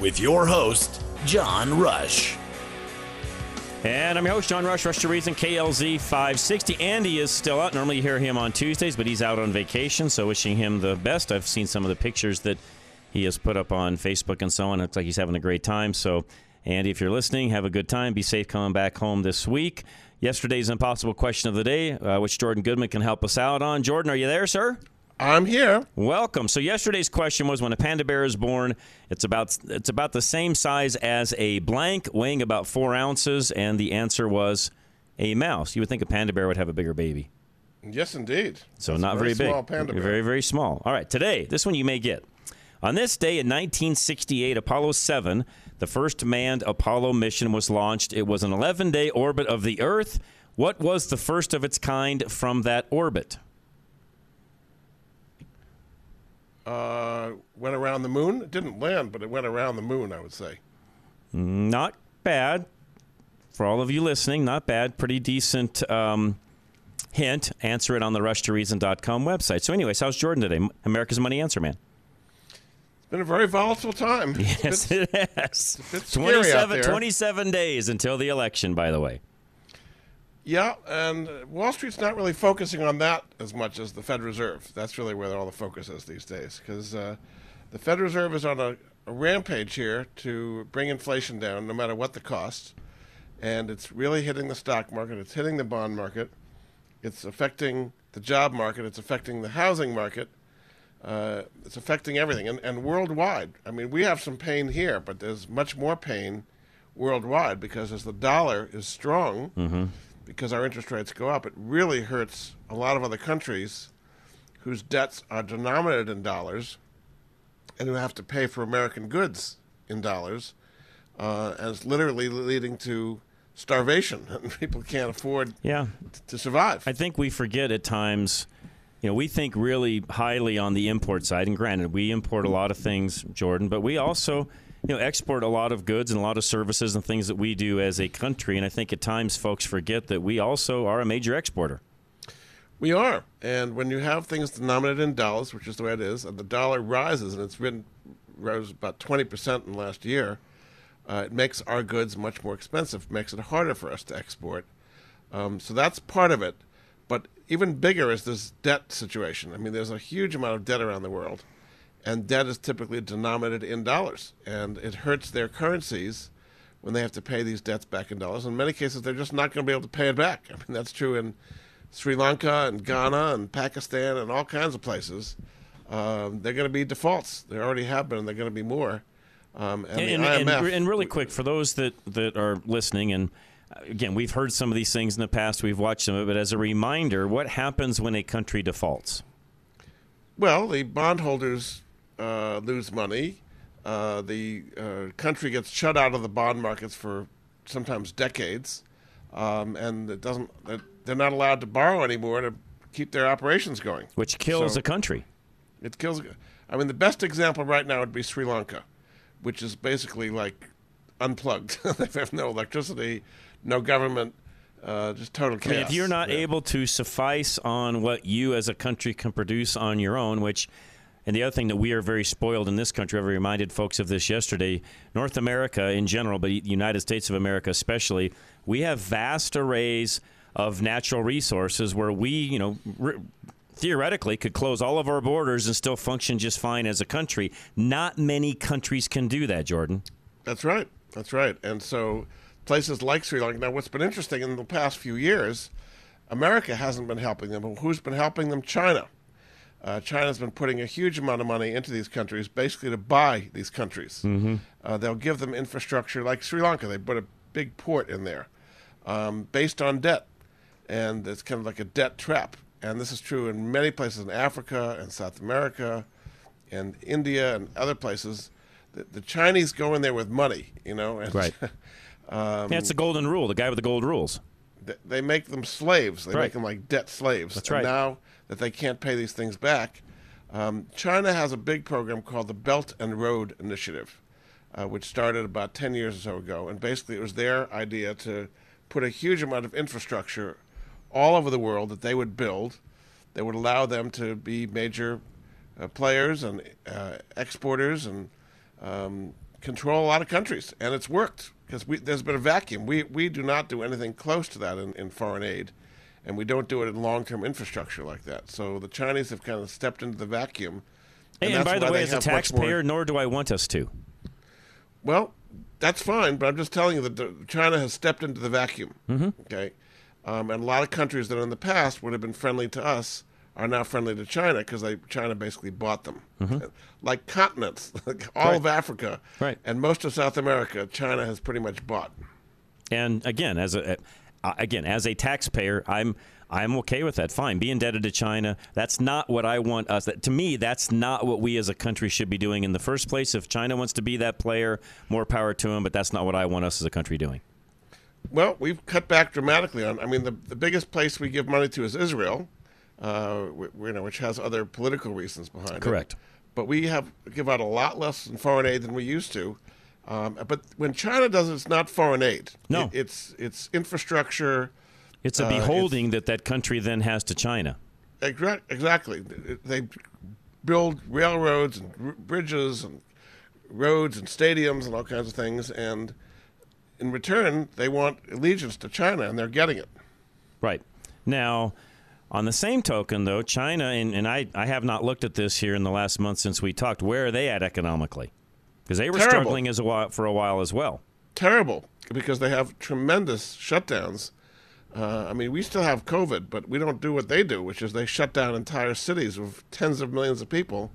with your host, John Rush. And I'm your host, John Rush, Rush to Reason, KLZ 560. Andy is still out. Normally you hear him on Tuesdays, but he's out on vacation, so wishing him the best. I've seen some of the pictures that he has put up on Facebook and so on. It looks like he's having a great time. So, Andy, if you're listening, have a good time. Be safe coming back home this week. Yesterday's impossible question of the day, uh, which Jordan Goodman can help us out on. Jordan, are you there, sir? I'm here. Welcome. So yesterday's question was when a panda bear is born, it's about it's about the same size as a blank, weighing about four ounces, and the answer was a mouse. You would think a panda bear would have a bigger baby. Yes, indeed. So That's not very, very, small big. Panda bear. Very very small. All right, today this one you may get. On this day in 1968, Apollo 7, the first manned Apollo mission was launched. It was an 11-day orbit of the Earth. What was the first of its kind from that orbit? Uh, went around the moon. It didn't land, but it went around the moon. I would say. Not bad. For all of you listening, not bad. Pretty decent um, hint. Answer it on the rushtoreason.com website. So, anyways, how's Jordan today? America's Money Answer Man. It's been a very volatile time. Yes, it has. It's a bit scary out 27, there. 27 days until the election, by the way. Yeah, and uh, Wall Street's not really focusing on that as much as the Fed Reserve. That's really where all the focus is these days, because uh, the Fed Reserve is on a, a rampage here to bring inflation down, no matter what the cost. And it's really hitting the stock market. It's hitting the bond market. It's affecting the job market. It's affecting the housing market. Uh, it's affecting everything, and, and worldwide. I mean, we have some pain here, but there's much more pain worldwide because as the dollar is strong, because our interest rates go up, it really hurts a lot of other countries whose debts are denominated in dollars and who have to pay for American goods in dollars, uh, it's literally leading to starvation, and people can't afford Yeah. t- to survive. I think we forget at times, you know, we think really highly on the import side. And granted, we import a lot of things, Jordan, but we also, you know, export a lot of goods and a lot of services and things that we do as a country. And I think at times folks forget that we also are a major exporter. We are, and when you have things denominated in dollars, which is the way it is, and the dollar rises, and it's been rose about twenty percent in the last year, uh, it makes our goods much more expensive, makes it harder for us to export. Um, so that's part of it. But even bigger is this debt situation. I mean, there's a huge amount of debt around the world, and debt is typically denominated in dollars, and it hurts their currencies when they have to pay these debts back in dollars. In many cases, they're just not going to be able to pay it back. I mean, that's true in Sri Lanka and Ghana and Pakistan and all kinds of places. Um, they're going to be defaults. They already have been, and they're going to be more. Um, and, And, IMF, and, and really quick, for those that, that are listening, and uh, again, we've heard some of these things in the past, we've watched some of it, but as a reminder, what happens when a country defaults? Well, the bondholders uh, lose money. Uh, the uh, country gets shut out of the bond markets for sometimes decades, um, and it doesn't. They're not allowed to borrow anymore to keep their operations going. Which kills So- a country. It kills. I mean, the best example right now would be Sri Lanka, which is basically like unplugged. they have no electricity, no government, uh, just total I chaos. mean, if you're not Yeah. able to suffice on what you as a country can produce on your own, which, and the other thing that we are very spoiled in this country, I reminded folks of this yesterday. North America in general, but the United States of America especially, we have vast arrays of natural resources where we, you know, r- theoretically could close all of our borders and still function just fine as a country. Not many countries can do that, Jordan. That's right. That's right. And so places like Sri Lanka. Now, what's been interesting in the past few years, America hasn't been helping them. Who's been helping them? China. Uh, China's been putting a huge amount of money into these countries, basically to buy these countries. Mm-hmm. Uh, they'll give them infrastructure like Sri Lanka. They put a big port in there um, based on debt. And it's kind of like a debt trap. And this is true in many places in Africa and South America and India and other places. The, the Chinese go in there with money, you know. And, Right. um, yeah, it's the golden rule. The guy with the gold rules. th- they make them slaves. They Right. make them like debt slaves. That's And right. now that they can't pay these things back, um, China has a big program called the Belt and Road Initiative, uh, which started about 10 years or so ago. And basically, it was their idea to put a huge amount of infrastructure all over the world that they would build that would allow them to be major uh, players and uh, exporters and um, control a lot of countries. And it's worked because there's been a vacuum. We, we do not do anything close to that in, in foreign aid, and we don't do it in long term infrastructure like that. So the Chinese have kind of stepped into the vacuum. And, that's by the way, as a much more- taxpayer, nor do I want us to. well, that's fine, but I'm just telling you that the, China has stepped into the vacuum. Mhm. Okay, um, and a lot of countries that in the past would have been friendly to us are now friendly to China because China basically bought them. Like continents, like all of Africa, Right. and most of South America, China has pretty much bought. And again, as a uh, again as a taxpayer, I'm I'm okay with that. Fine, be indebted to China. That's not what I want us. That, to me, that's not what we as a country should be doing in the first place. If China wants to be that player, more power to them. But that's not what I want us as a country doing. Well, we've cut back dramatically on. I mean, the the biggest place we give money to is Israel, uh, w- you know, which has other political reasons behind it. Correct. But we have give out a lot less in foreign aid than we used to. Um, but when China does it, it's not foreign aid. No. It- it's it's infrastructure. It's a Uh, beholding that that country then has to China. Exactly. They build railroads and bridges and roads and stadiums and all kinds of things, and in return, they want allegiance to China, and they're getting it. Right. Now, on the same token, though, China, and, and I, I have not looked at this here in the last month since we talked, where are they at economically? Because they were Terrible. struggling as a while, for a while as well. Terrible, because they have tremendous shutdowns. Uh, I mean, we still have COVID, but we don't do what they do, which is they shut down entire cities with tens of millions of people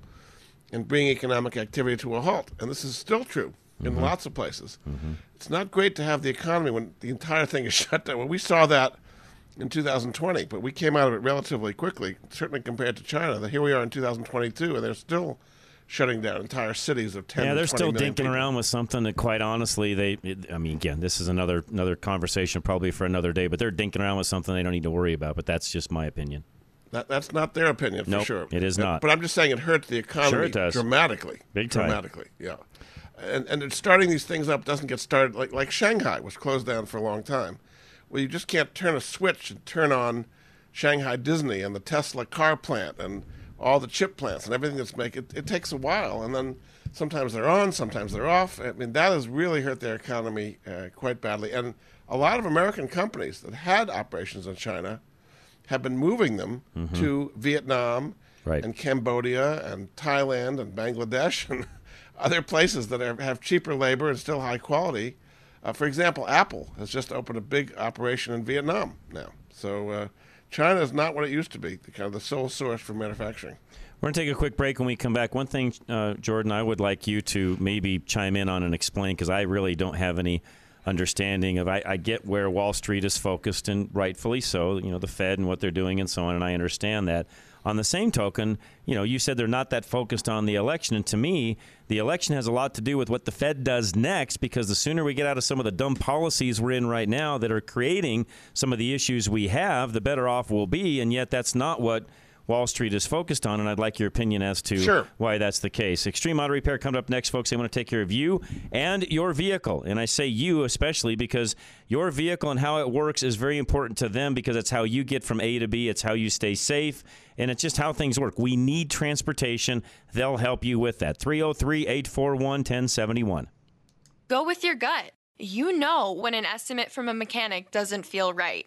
and bring economic activity to a halt. And this is still true in lots of places. It's not great to have the economy when the entire thing is shut down. Well, we saw that in 2020, but we came out of it relatively quickly, certainly compared to China. That here we are in 2022, and they're still shutting down entire cities of 10 yeah, they're 20 still dinking people. around with something that, quite honestly, they. It, I mean, again, this is another another conversation probably for another day. But they're dinking around with something they don't need to worry about. But that's just my opinion. That, that's not their opinion for Nope, sure. it is not. But I'm just saying it hurts the economy Sure it does. dramatically. Big time. Dramatically, yeah. And and starting these things up doesn't get started like like Shanghai was closed down for a long time. Well, you just can't turn a switch and turn on Shanghai Disney and the Tesla car plant and all the chip plants and everything that's make it. It takes a while, and then sometimes they're on, sometimes they're off. I mean, that has really hurt their economy uh, quite badly. And a lot of American companies that had operations in China have been moving them Mhm. to Vietnam Right. and Cambodia and Thailand and Bangladesh and other places that are, have cheaper labor and still high quality. Uh, for example, Apple has just opened a big operation in Vietnam now. So uh, China is not what it used to be, the kind of the sole source for manufacturing. We're going to take a quick break when we come back. One thing, uh, Jordan, I would like you to maybe chime in on and explain because I really don't have any understanding of. I, I get where Wall Street is focused and rightfully so. You know, the Fed and what they're doing and so on, and I understand that. On the same token, you know, you said they're not that focused on the election, and to me, the election has a lot to do with what the Fed does next. Because the sooner we get out of some of the dumb policies we're in right now that are creating some of the issues we have, the better off we'll be. And yet, that's not what Wall Street is focused on, and I'd like your opinion as to Sure. why that's the case. Extreme Auto Repair coming up next, folks. They want to take care of you and your vehicle. And I say you especially because your vehicle and how it works is very important to them because it's how you get from A to B, it's how you stay safe, and it's just how things work. We need transportation. They'll help you with that. 303 841 1071. Go with your gut. You know when an estimate from a mechanic doesn't feel right.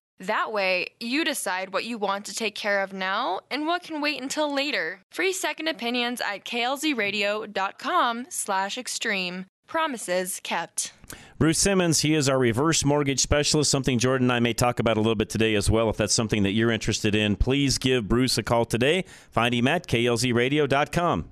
That way, you decide what you want to take care of now and what can wait until later. Free second opinions at klzradio.com slash extreme. Promises kept. Bruce Simmons, he is our reverse mortgage specialist, something Jordan and I may talk about a little bit today as well. If that's something that you're interested in, please give Bruce a call today. Find him at klzradio.com.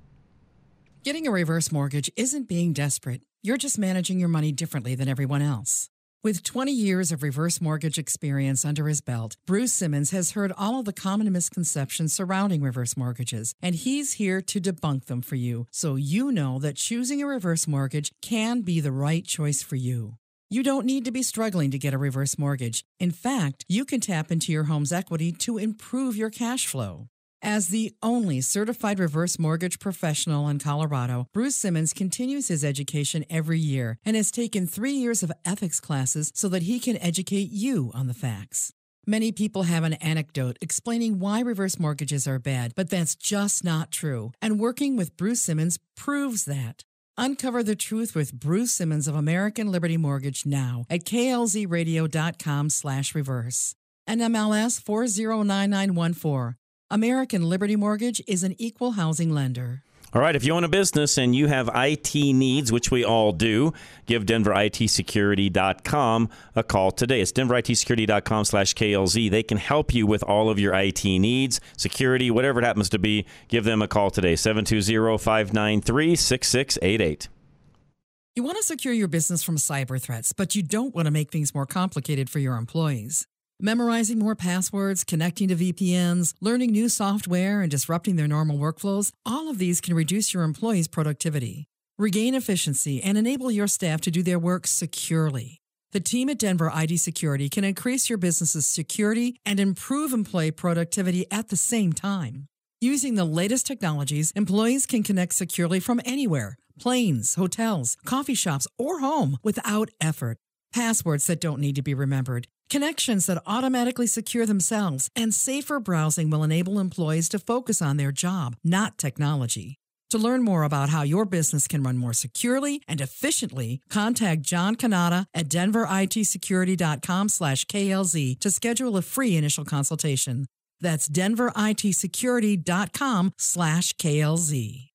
Getting a reverse mortgage isn't being desperate. You're just managing your money differently than everyone else. With 20 years of reverse mortgage experience under his belt, Bruce Simmons has heard all of the common misconceptions surrounding reverse mortgages, and he's here to debunk them for you so you know that choosing a reverse mortgage can be the right choice for you. You don't need to be struggling to get a reverse mortgage. In fact, you can tap into your home's equity to improve your cash flow. As the only certified reverse mortgage professional in Colorado, Bruce Simmons continues his education every year and has taken three years of ethics classes so that he can educate you on the facts. Many people have an anecdote explaining why reverse mortgages are bad, but that's just not true. And working with Bruce Simmons proves that. Uncover the truth with Bruce Simmons of American Liberty Mortgage now at klzradio.com slash reverse. NMLS 409914. American Liberty Mortgage is an equal housing lender. All right, if you own a business and you have IT needs, which we all do, give denveritsecurity.com a call today. It's denveritsecurity.com slash KLZ. They can help you with all of your IT needs, security, whatever it happens to be. Give them a call today, 720-593-6688. You want to secure your business from cyber threats, but you don't want to make things more complicated for your employees. Memorizing more passwords, connecting to VPNs, learning new software, and disrupting their normal workflows, all of these can reduce your employees' productivity, regain efficiency, and enable your staff to do their work securely. The team at Denver IT Security can increase your business's security and improve employee productivity at the same time. Using the latest technologies, employees can connect securely from anywhere planes, hotels, coffee shops, or home without effort. Passwords that don't need to be remembered Connections that automatically secure themselves and safer browsing will enable employees to focus on their job, not technology. To learn more about how your business can run more securely and efficiently, contact John Canada at denveritsecurity.com slash KLZ to schedule a free initial consultation. That's denveritsecurity.com slash KLZ.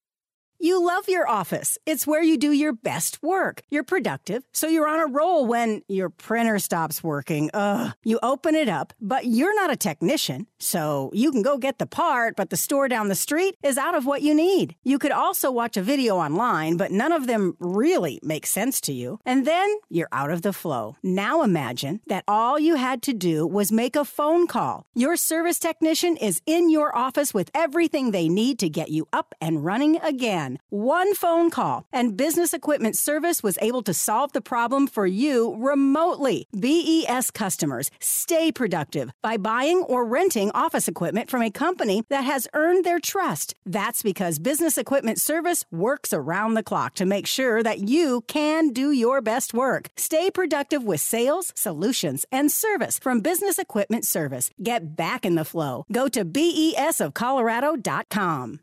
You love your office. It's where you do your best work. You're productive, so you're on a roll when your printer stops working. Ugh. You open it up, but you're not a technician, so you can go get the part, but the store down the street is out of what you need. You could also watch a video online, but none of them really make sense to you. And then you're out of the flow. Now imagine that all you had to do was make a phone call. Your service technician is in your office with everything they need to get you up and running again. One phone call, and Business Equipment Service was able to solve the problem for you remotely. BES customers stay productive by buying or renting office equipment from a company that has earned their trust. That's because Business Equipment Service works around the clock to make sure that you can do your best work. Stay productive with sales, solutions, and service from Business Equipment Service. Get back in the flow. Go to besofcolorado.com.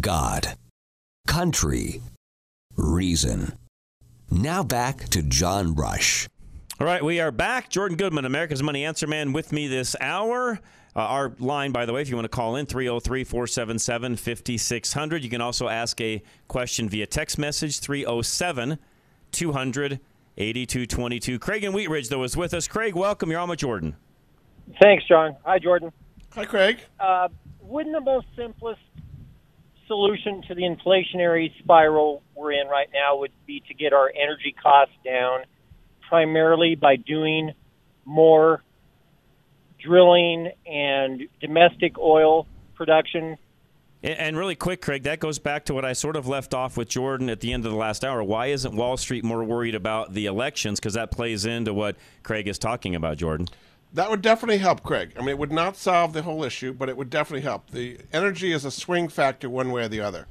God country, reason. Now back to John Rush. All right, we are back. Jordan Goodman, America's Money Answer Man, with me this hour. Uh, our line, by the way, if you want to call in, 303 477 5600. You can also ask a question via text message, 307 200 8222. Craig and Wheatridge, though, is with us. Craig, welcome. You're on with Jordan. Thanks, John. Hi, Jordan. Hi, Craig. Uh, wouldn't the most simplest solution to the inflationary spiral we're in right now would be to get our energy costs down primarily by doing more drilling and domestic oil production. And- really quick, Craig, that goes back to what I sort of left off with Jordan at the end of the last hour. Why isn't Wall Street more worried about the elections? Because that plays into what Craig is talking about, Jordan. That would definitely help, Craig. I mean, it would not solve the whole issue, but it would definitely help. The energy is a swing factor one way or the other.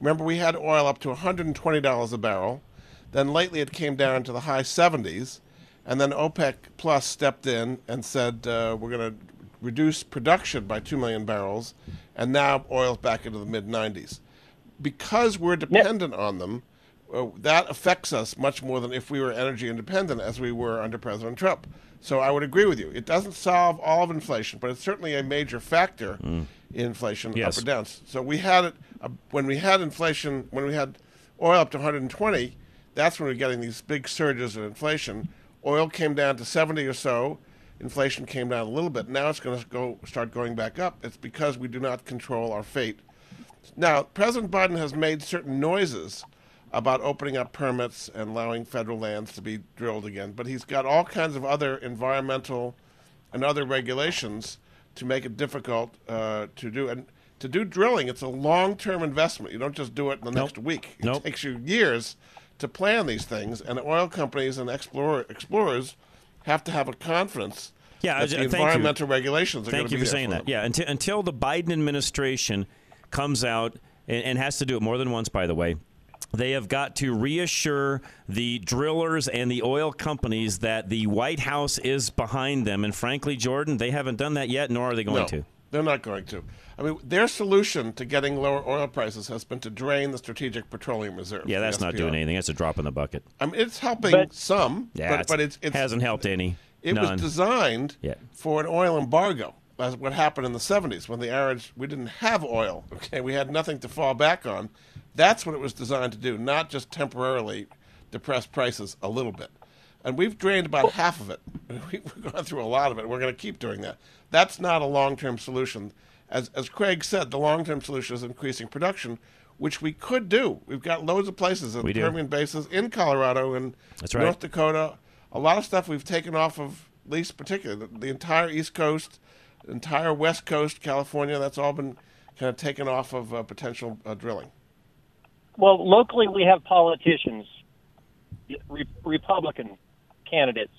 Remember, we had oil up to $120 a barrel. Then lately it came down to the high 70s. And then OPEC Plus stepped in and said, uh, we're going to reduce production by 2 million barrels. And now oil's back into the mid 90s. Because we're dependent on them, uh, that affects us much more than if we were energy independent as we were under President Trump. So I would agree with you. It doesn't solve all of inflation, but it's certainly a major factor in inflation Yes. up or down. So we had it uh, when we had inflation, when we had oil up to 120, that's when we were getting these big surges of inflation. Oil came down to 70 or so. Inflation came down a little bit. Now it's going to go start going back up. It's because we do not control our fate. Now, President Biden has made certain noises about opening up permits and allowing federal lands to be drilled again, but he's got all kinds of other environmental and other regulations to make it difficult uh, to do. And to do drilling, it's a long-term investment. You don't just do it in the next week. It Nope. takes you years to plan these things, and oil companies and explorer, explorers have to have a confidence Yeah, that I- the thank you. environmental regulations are Thank you for saying for that. them. Yeah, until, until the Biden administration comes out and has to do it more than once, by the way. They have got to reassure the drillers and the oil companies that the White House is behind them. And frankly, Jordan, they haven't done that yet, nor are they going no, to. They're not going to. I mean, their solution to getting lower oil prices has been to drain the Strategic Petroleum Reserve. Yeah, that's not doing anything. That's a drop in the bucket. I mean, it's helping some, Yeah, but, but it's, it's hasn't helped any. It None. was designed Yeah. for an oil embargo. That's what happened in the 70s when the Arabs, we didn't have oil. Okay, we had nothing to fall back on. That's what it was designed to do, not just temporarily depress prices a little bit. And we've drained about half of it. We've gone through a lot of it. We're going to keep doing that. That's not a long-term solution. As as Craig said, the long-term solution is increasing production, which we could do. We've got loads of places in the. Permian Basin, in Colorado, and That's right. North Dakota. A lot of stuff we've taken off of, at least particularly the, the entire East Coast, entire West Coast, California. That's all been kind of taken off of uh, potential uh, drilling. Well, locally we have politicians, re- Republican candidates,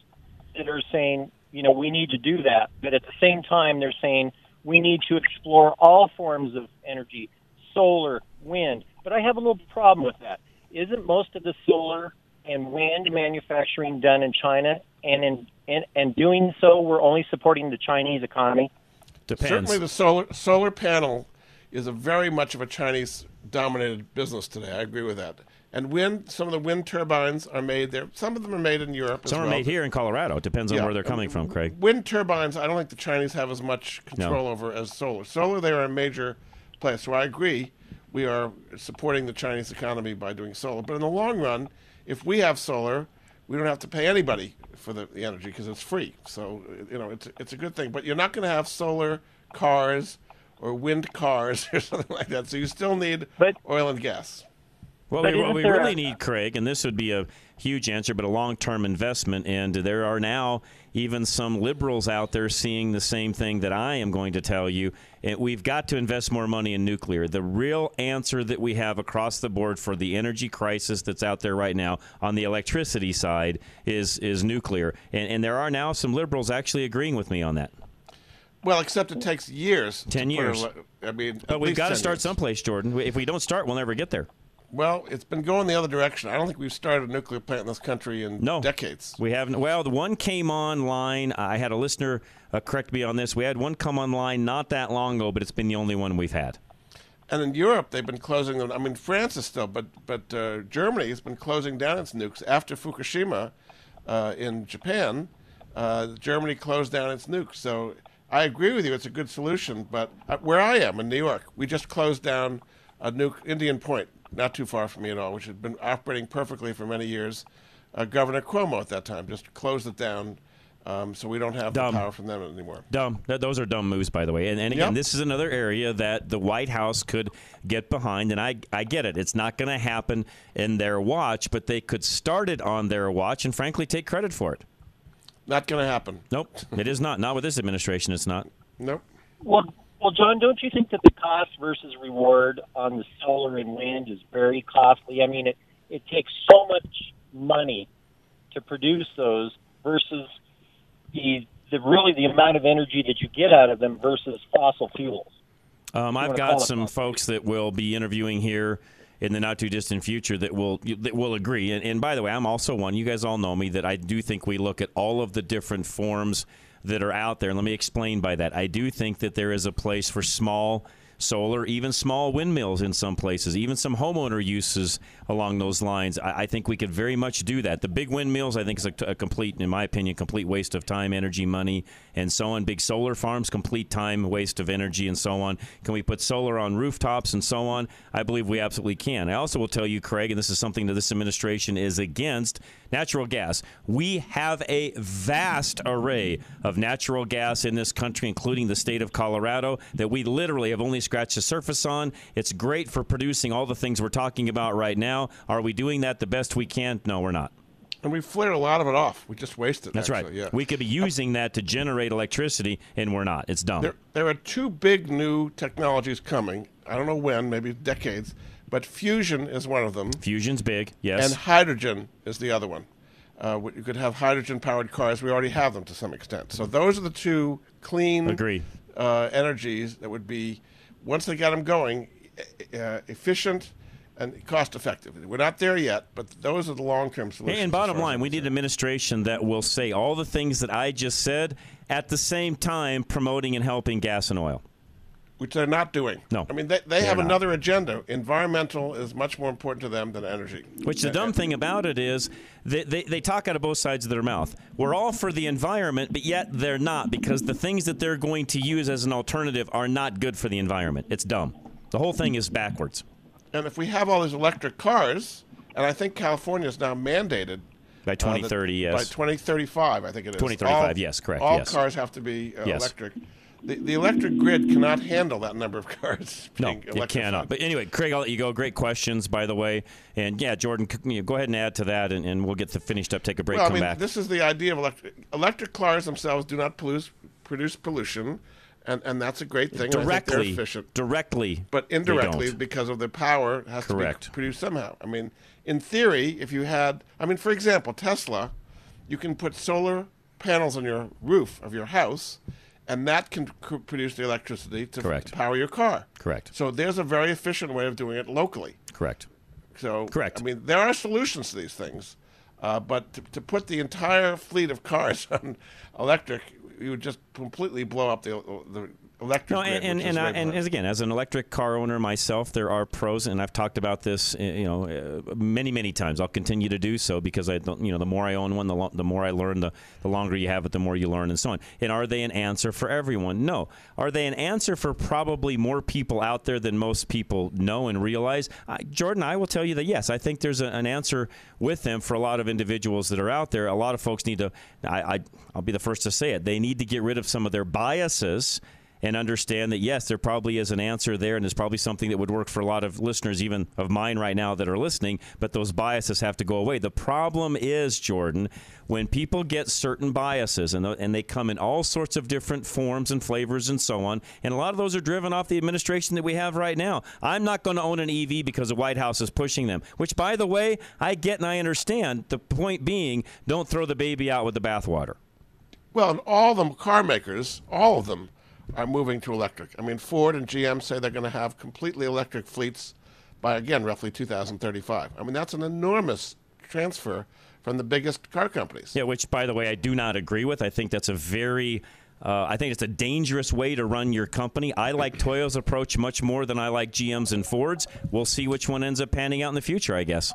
that are saying, you know, we need to do that. But at the same time, they're saying we need to explore all forms of energy, solar, wind. But I have a little problem with that. Isn't most of the solar and wind manufacturing done in China? And in and, and doing so, we're only supporting the Chinese economy. Depends. Certainly, the solar solar panel is a very much of a Chinese dominated business today. I agree with that. And wind, some of the wind turbines are made there. Some of them are made in Europe. Some as are made here in Colorado. It depends on Yeah. where they're coming from, Craig. Wind turbines, I don't think the Chinese have as much control over as solar. Solar, they are a major place. So I agree, we are supporting the Chinese economy by doing solar. But in the long run, if we have solar, we don't have to pay anybody for the, the energy because it's free. So you know, it's it's a good thing. But you're not going to have solar cars or wind cars or something like that. So you still need oil and gas. Well, But we, what isn't we really a- need, Craig, and this would be a huge answer, but a long term investment. And there are now even some liberals out there seeing the same thing that I am going to tell you. And we've got to invest more money in nuclear. The real answer that we have across the board for the energy crisis that's out there right now on the electricity side is, is nuclear. And, and there are now some liberals actually agreeing with me on that. Well, except it takes years. Ten years. le- I mean, But we've got to start years. someplace, Jordan. If we don't start, we'll never get there. Well, it's been going the other direction. I don't think we've started a nuclear plant in this country in No. decades. We haven't. Well, the one came online. I had a listener uh, correct me on this. We had one come online not that long ago, but it's been the only one we've had. And in Europe, they've been closing them. I mean, France is still, but but uh, Germany has been closing down its nukes after Fukushima uh, in Japan. Uh, Germany closed down its nukes. So I agree with you; it's a good solution. But uh, where I am in New York, we just closed down a new Indian Point, not too far from me at all, which had been operating perfectly for many years. Uh, Governor Cuomo at that time just closed it down, um, so we don't have Dumb. the power from them anymore. Dumb. Th- those are dumb moves, by the way. And, and again, Yep. this is another area that the White House could get behind. And I, I get it. It's not going to happen in their watch, but they could start it on their watch and, frankly, take credit for it. Not going to happen. Nope, it is not. Not with this administration. It's not. Nope. Well, well, John, don't you think that the cost versus reward on the solar and wind is very costly? I mean, it it takes so much money to produce those versus the the really the amount of energy that you get out of them versus fossil fuels. Um, I've got some folks that will be interviewing here in the not too distant future that will that will agree. And, and by the way, I'm also one. You guys all know me that I do think we look at all of the different forms that are out there. And let me explain by that. I do think that there is a place for small solar, even small windmills in some places, even some homeowner uses along those lines. I, I think we could very much do that. The big windmills, I think, is a, a, complete, in my opinion, complete waste of time, energy, money, and so on. Big solar farms, complete time, waste of energy, and so on. Can we put solar on rooftops and so on? I believe we absolutely can. I also will tell you, Craig, and this is something that this administration is against natural gas. We have a vast array of natural gas in this country, including the state of Colorado, that we literally have only scratched the surface on. It's great for producing all the things we're talking about right now. Are we doing that the best we can? No, we're not. And we flared a lot of it off. We just wasted. That's actually, right. Yeah. We could be using that to generate electricity, and we're not. It's dumb. There, there are two big new technologies coming. I don't know when, maybe decades, but fusion is one of them. Fusion's big, yes. And hydrogen is the other one. Uh, you could have hydrogen-powered cars. We already have them to some extent. So those are the two clean Agree. Uh, energies that would be, once they got them going, uh, efficient and cost effective. We're not there yet, but those are the long term solutions. And bottom line, we need an administration that will say all the things that I just said at the same time promoting and helping gas and oil. Which they're not doing. No. I mean, they, they have not. another agenda. Environmental is much more important to them than energy. Which the dumb thing about it is they, they, they talk out of both sides of their mouth. We're all for the environment, but yet they're not because the things that they're going to use as an alternative are not good for the environment. It's dumb. The whole thing is backwards. And if we have all these electric cars, and I think California is now mandated By uh, that- 2030, yes. By 2035, I think it is. 2035, All- yes, correct, All yes. cars have to be uh, Yes. electric. The, the electric grid cannot handle that number of cars. No, you cannot. But anyway, Craig, I'll let you go. Great questions, by the way. And yeah, Jordan, you know, go ahead and add to that, and, and we'll get the finished up. Take a break. well, come I mean, back. this is the idea of electric. Electric cars themselves do not produce, produce pollution, and, and that's a great thing. and I think directly, efficient. directly, but indirectly because of the power has Correct. to be produced somehow. I mean, in theory, if you had, I mean, for example, Tesla, you can put solar panels on your roof of your house, and that can c- produce the electricity to Correct. power your car. Correct. So there's a very efficient way of doing it locally. Correct. So Correct. I mean, there are solutions to these things, uh, but to, to put the entire fleet of cars on electric, you would just completely blow up the the electric No, and and and, I, and as again, as an electric car owner myself, there are pros, and I've talked about this, uh, you know, uh, many many times. I'll continue to do so because I don't, you know, the more I own one, the, lo- the more I learn. The the longer you have it, the more you learn, and so on. And are they an answer for everyone? No. Are they an answer for probably more people out there than most people know and realize? Uh, Jordan, I will tell you that yes, I think there's a, an answer with them for a lot of individuals that are out there. A lot of folks need to. I, I I'll be the first to say it. They need to get rid of some of their biases and understand that yes, there probably is an answer there, and there's probably something that would work for a lot of listeners, even of mine right now that are listening. But those biases have to go away. The problem is, Jordan, when people get certain biases, and, and they come in all sorts of different forms and flavors and so on, and a lot of those are driven off the administration that we have right now. I'm not going to own an EV because the White House is pushing them, which, by the way, I get and I understand. The point being, don't throw the baby out with the bathwater. Well, and all the car makers, all of them, are moving to electric. I mean, Ford and GM say they're going to have completely electric fleets by, again, roughly 2035. I mean, that's an enormous transfer from the biggest car companies. Yeah, which, by the way, I do not agree with. I think that's a very, uh, I think it's a dangerous way to run your company. I like Toyo's approach much more than I like GM's and Ford's. We'll see which one ends up panning out in the future, I guess.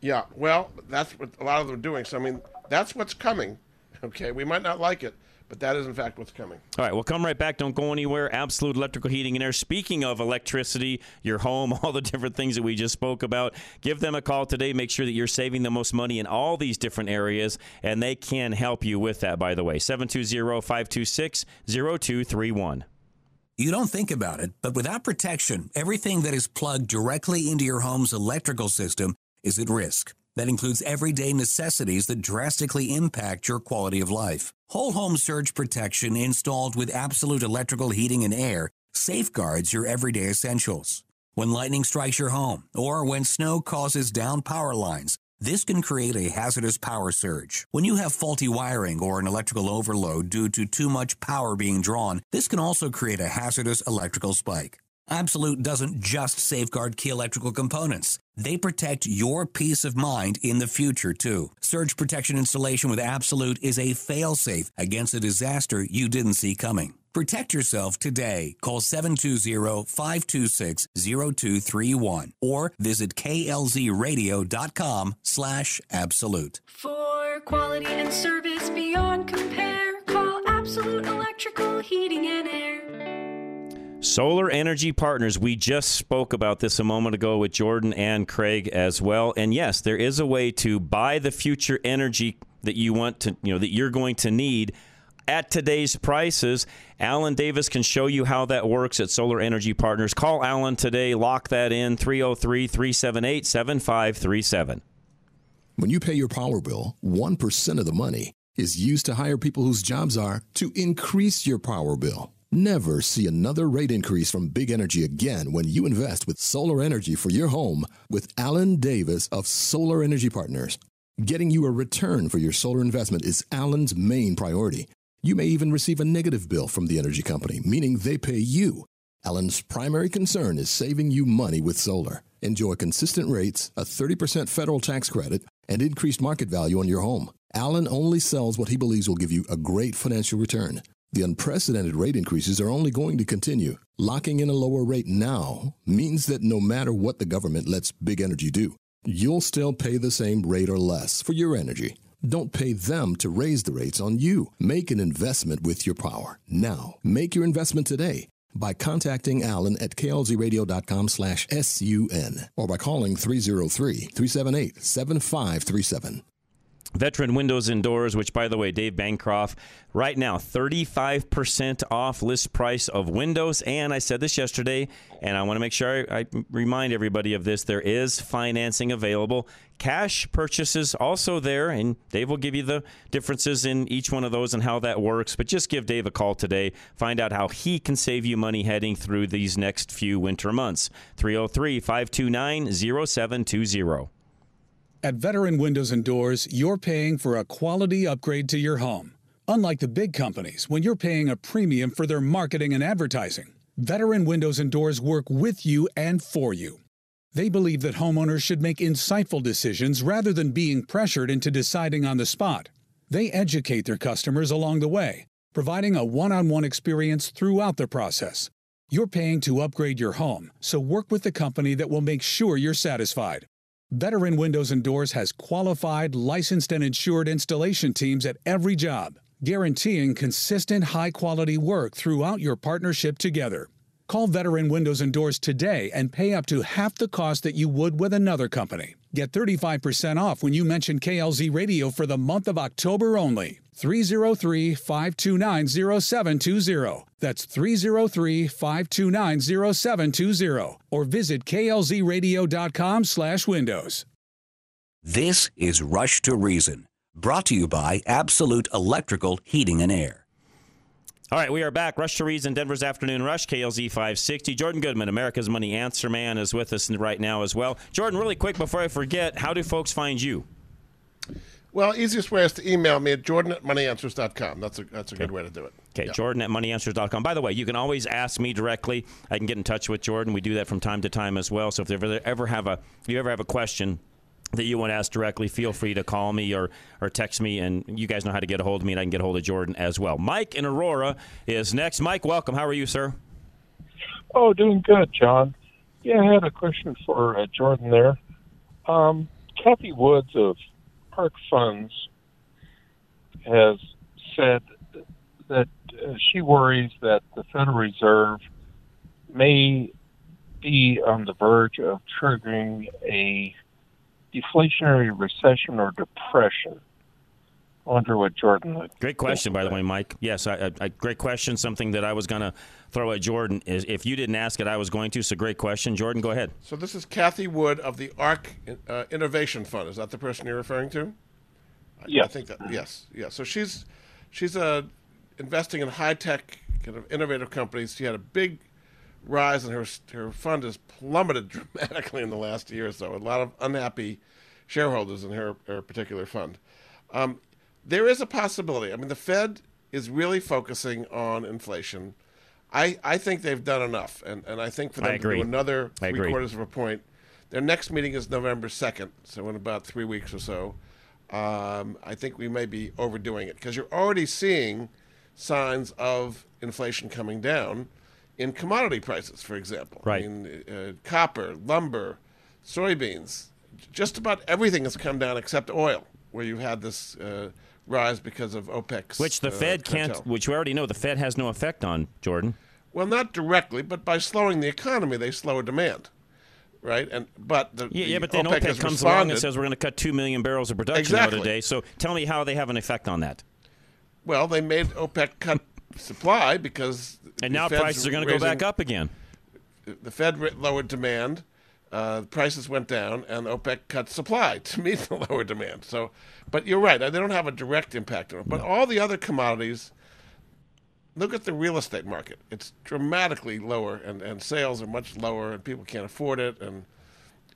Yeah, well, that's what a lot of them are doing. So, I mean, that's what's coming. Okay, we might not like it, but that is, in fact, what's coming. All right, we'll come right back. Don't go anywhere. Absolute electrical heating and air. Speaking of electricity, your home, all the different things that we just spoke about, give them a call today. Make sure that you're saving the most money in all these different areas, and they can help you with that, by the way. 720 526 0231. You don't think about it, but without protection, everything that is plugged directly into your home's electrical system is at risk. That includes everyday necessities that drastically impact your quality of life. Whole home surge protection installed with absolute electrical heating and air safeguards your everyday essentials. When lightning strikes your home or when snow causes down power lines, this can create a hazardous power surge. When you have faulty wiring or an electrical overload due to too much power being drawn, this can also create a hazardous electrical spike. Absolute doesn't just safeguard key electrical components. They protect your peace of mind in the future, too. Surge protection installation with Absolute is a fail-safe against a disaster you didn't see coming. Protect yourself today. Call 720-526-0231 or visit klzradio.com slash absolute. For quality and service beyond compare, call Absolute Electrical Heating and Air. Solar Energy Partners. We just spoke about this a moment ago with Jordan and Craig as well. And yes, there is a way to buy the future energy that you want to, you know, that you're going to need at today's prices. Alan Davis can show you how that works at Solar Energy Partners. Call Alan today, lock that in 303 378 7537. When you pay your power bill, 1% of the money is used to hire people whose jobs are to increase your power bill. Never see another rate increase from Big Energy again when you invest with solar energy for your home with Alan Davis of Solar Energy Partners. Getting you a return for your solar investment is Alan's main priority. You may even receive a negative bill from the energy company, meaning they pay you. Alan's primary concern is saving you money with solar. Enjoy consistent rates, a 30% federal tax credit, and increased market value on your home. Alan only sells what he believes will give you a great financial return. The unprecedented rate increases are only going to continue. Locking in a lower rate now means that no matter what the government lets big energy do, you'll still pay the same rate or less for your energy. Don't pay them to raise the rates on you. Make an investment with your power. Now, make your investment today by contacting Alan at klzradio.com slash sun or by calling 303-378-7537. Veteran Windows and Doors, which, by the way, Dave Bancroft, right now, 35% off list price of windows. And I said this yesterday, and I want to make sure I, I, remind everybody of this. There is financing available. Cash purchases also there, and Dave will give you the differences in each one of those and how that works. But just give Dave a call today. Find out how he can save you money heading through these next few winter months. 303 529 0720. At Veteran Windows and Doors, you're paying for a quality upgrade to your home. Unlike the big companies, when you're paying a premium for their marketing and advertising, Veteran Windows and Doors work with you and for you. They believe that homeowners should make insightful decisions rather than being pressured into deciding on the spot. They educate their customers along the way, providing a one on one experience throughout the process. You're paying to upgrade your home, so work with the company that will make sure you're satisfied. Veteran Windows and Doors has qualified, licensed, and insured installation teams at every job, guaranteeing consistent, high quality work throughout your partnership together. Call Veteran Windows and Doors today and pay up to half the cost that you would with another company. Get 35% off when you mention KLZ Radio for the month of October only. 303 529 0720. That's 303 529 0720. Or visit klzradio.com slash windows. This is Rush to Reason, brought to you by Absolute Electrical Heating and Air. All right, we are back. Rush to Reason, Denver's Afternoon Rush, KLZ 560. Jordan Goodman, America's Money Answer Man, is with us right now as well. Jordan, really quick before I forget, how do folks find you? Well, easiest way is to email me at jordan at moneyanswers.com. That's a, that's a good way to do it. Okay, yeah. Jordan at moneyanswers.com. By the way, you can always ask me directly. I can get in touch with Jordan. We do that from time to time as well. So if you ever, ever have a if you ever have a question that you want to ask directly, feel free to call me or, or text me, and you guys know how to get a hold of me, and I can get a hold of Jordan as well. Mike in Aurora is next. Mike, welcome. How are you, sir? Oh, doing good, John. Yeah, I had a question for uh, Jordan there. Um, Cathie Woods of Park Funds has said that uh, she worries that the Federal Reserve may be on the verge of triggering a deflationary recession or depression. I wonder what Jordan. Great question, by the way, Mike. Yes, I, I, great question. Something that I was going to throw at Jordan is if you didn't ask it, I was going to. So great question, Jordan. Go ahead. So this is Cathie Wood of the ARK uh, Innovation Fund. Is that the person you're referring to? Yeah, I think that. Yes, yeah. So she's she's uh, investing in high tech kind of innovative companies. She had a big rise, and her her fund has plummeted dramatically in the last year or so. A lot of unhappy shareholders in her, her particular fund. Um, there is a possibility. I mean, the Fed is really focusing on inflation. I, I think they've done enough, and, and I think for them to do another three quarters of a point. Their next meeting is November second, so in about three weeks or so. Um, I think we may be overdoing it because you're already seeing signs of inflation coming down in commodity prices, for example. Right. I mean, uh, copper, lumber, soybeans, just about everything has come down except oil, where you had this uh, rise because of OPEC's. Which the uh, Fed can't. cartel. Which we already know the Fed has no effect on Jordan. Well, not directly, but by slowing the economy, they slow demand, right? And but the, Yeah, the yeah, but then OPEC, OPEC, comes along and says we're going to cut two million barrels of production out Exactly. a day. So tell me how they have an effect on that. Well, they made OPEC cut supply because And now Fed's prices are going to go back up again. The Fed lowered demand, uh, prices went down, and OPEC cut supply to meet the lower demand. So, but you're right; they don't have a direct impact on it. But all the other commodities, look at the real estate market; it's dramatically lower, and, and sales are much lower, and people can't afford it, and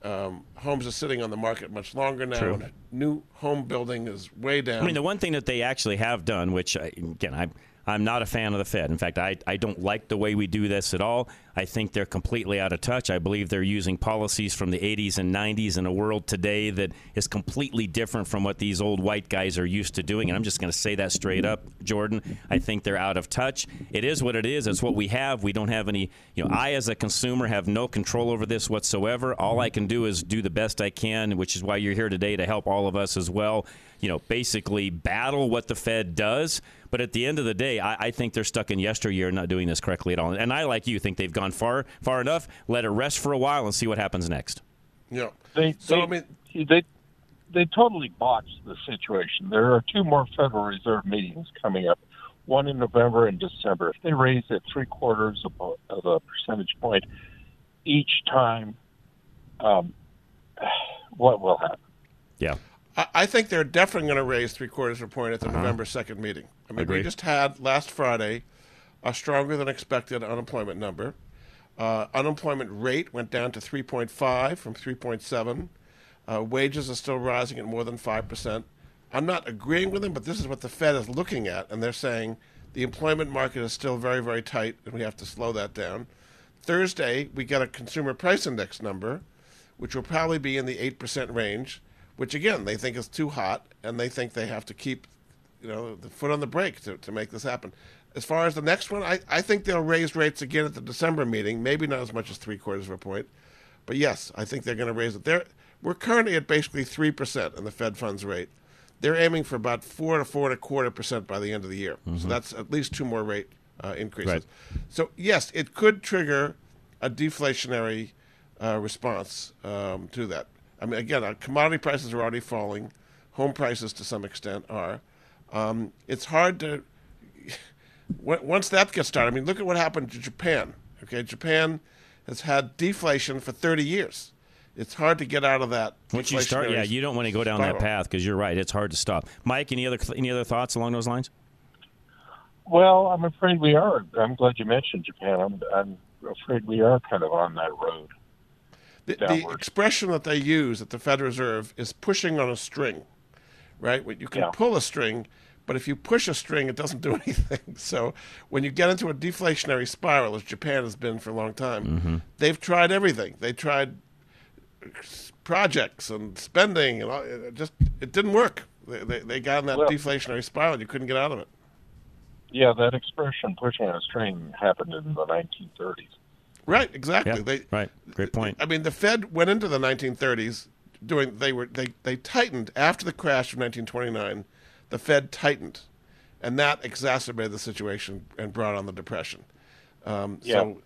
um, homes are sitting on the market much longer now. True. and New home building is way down. I mean, the one thing that they actually have done, which I, again, I, I'm not a fan of the Fed. In fact, I, I don't like the way we do this at all. I think they're completely out of touch. I believe they're using policies from the 80s and 90s in a world today that is completely different from what these old white guys are used to doing. And I'm just going to say that straight up, Jordan. I think they're out of touch. It is what it is. It's what we have. We don't have any, you know, I as a consumer have no control over this whatsoever. All I can do is do the best I can, which is why you're here today to help all of us as well, you know, basically battle what the Fed does. But at the end of the day, I, I think they're stuck in yesteryear, not doing this correctly at all. And I, like you, think they've gone far, far enough. Let it rest for a while and see what happens next. Yeah. They, So, they, I mean- they they totally botched the situation. There are two more Federal Reserve meetings coming up, one in November and December. If they raise it three quarters of a, of a percentage point each time, um, what will happen? Yeah. I, I think they're definitely going to raise three quarters of a point at the Uh-huh. November second meeting. I mean, Agree. we just had last Friday a stronger than expected unemployment number. Uh, unemployment rate went down to 3.5 from 3.7. Uh, wages are still rising at more than 5%. I'm not agreeing with them, but this is what the Fed is looking at, and they're saying the employment market is still very, very tight, and we have to slow that down. Thursday, we get a consumer price index number, which will probably be in the 8% range, which again, they think is too hot, and they think they have to keep you know, the foot on the brake to, to make this happen. As far as the next one, I, I think they'll raise rates again at the December meeting, maybe not as much as three quarters of a point. But yes, I think they're going to raise it. They're, we're currently at basically 3% in the Fed funds rate. They're aiming for about 4 to 4 and a quarter percent by the end of the year. So Mhm. that's at least two more rate uh, increases. Right. So, yes, it could trigger a deflationary uh, response um, to that. I mean, again, uh, commodity prices are already falling. Home prices, to some extent, are. Um, it's hard to once that gets started. I mean, look at what happened to Japan. Okay, Japan has had deflation for 30 years. It's hard to get out of that. Once you start, yeah, you don't want to go down that path because you're right. It's hard to stop. Mike, any other any other thoughts along those lines? Well, I'm afraid we are. I'm glad you mentioned Japan. I'm, I'm afraid we are kind of on that road. The, the expression that they use at the Federal Reserve is pushing on a string, right? When You can Yeah. pull a string, but if you push a string, it doesn't do anything. So when you get into a deflationary spiral, as Japan has been for a long time, Mm-hmm. they've tried everything. They tried projects and spending, and all, it just it didn't work. They, they, they got in that Well- deflationary spiral. and You couldn't get out of it. Yeah, that expression "pushing on a string" happened in the 1930s. Right, exactly. Yeah, They right. Great point. I mean, the Fed went into the 1930s doing they were they they tightened after the crash of 1929. The Fed tightened, and that exacerbated the situation and brought on the depression. Um, Yeah. So,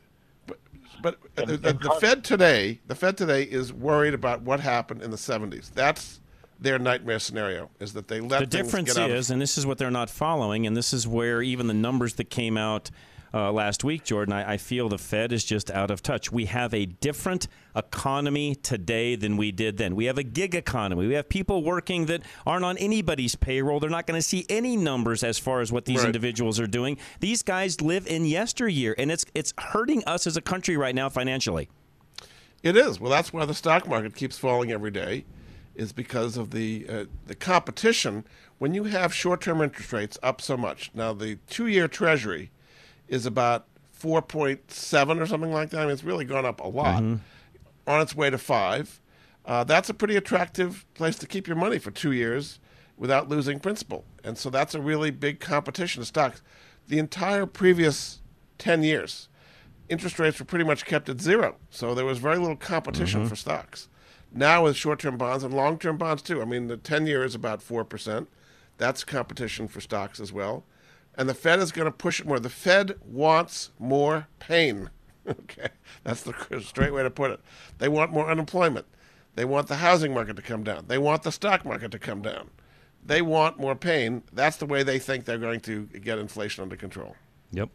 but but And- the, the, and the con- Fed today, the Fed today is worried about what happened in the 70s. That's their nightmare scenario is that they let the things difference get out of- is, and this is what they're not following, and this is where even the numbers that came out uh, last week, Jordan, I, I feel the Fed is just out of touch. We have a different economy today than we did then. We have a gig economy. We have people working that aren't on anybody's payroll. They're not going to see any numbers as far as what these Right. individuals are doing. These guys live in yesteryear, and it's it's hurting us as a country right now financially. It is. Well, that's why the stock market keeps falling every day, is because of the uh, the competition. When you have short-term interest rates up so much, now the two-year Treasury is about four point seven or something like that. I mean, it's really gone up a lot, on its way to five. Uh, that's a pretty attractive place to keep your money for two years without losing principal, and so that's a really big competition of stocks. The entire previous ten years, interest rates were pretty much kept at zero. So there was very little competition Mhm. for stocks. Now with short-term bonds and long-term bonds too. I mean, the 10-year is about 4%. That's competition for stocks as well. And the Fed is going to push it more. The Fed wants more pain. okay. That's the straight way to put it. They want more unemployment. They want the housing market to come down. They want the stock market to come down. They want more pain. That's the way they think they're going to get inflation under control. Yep.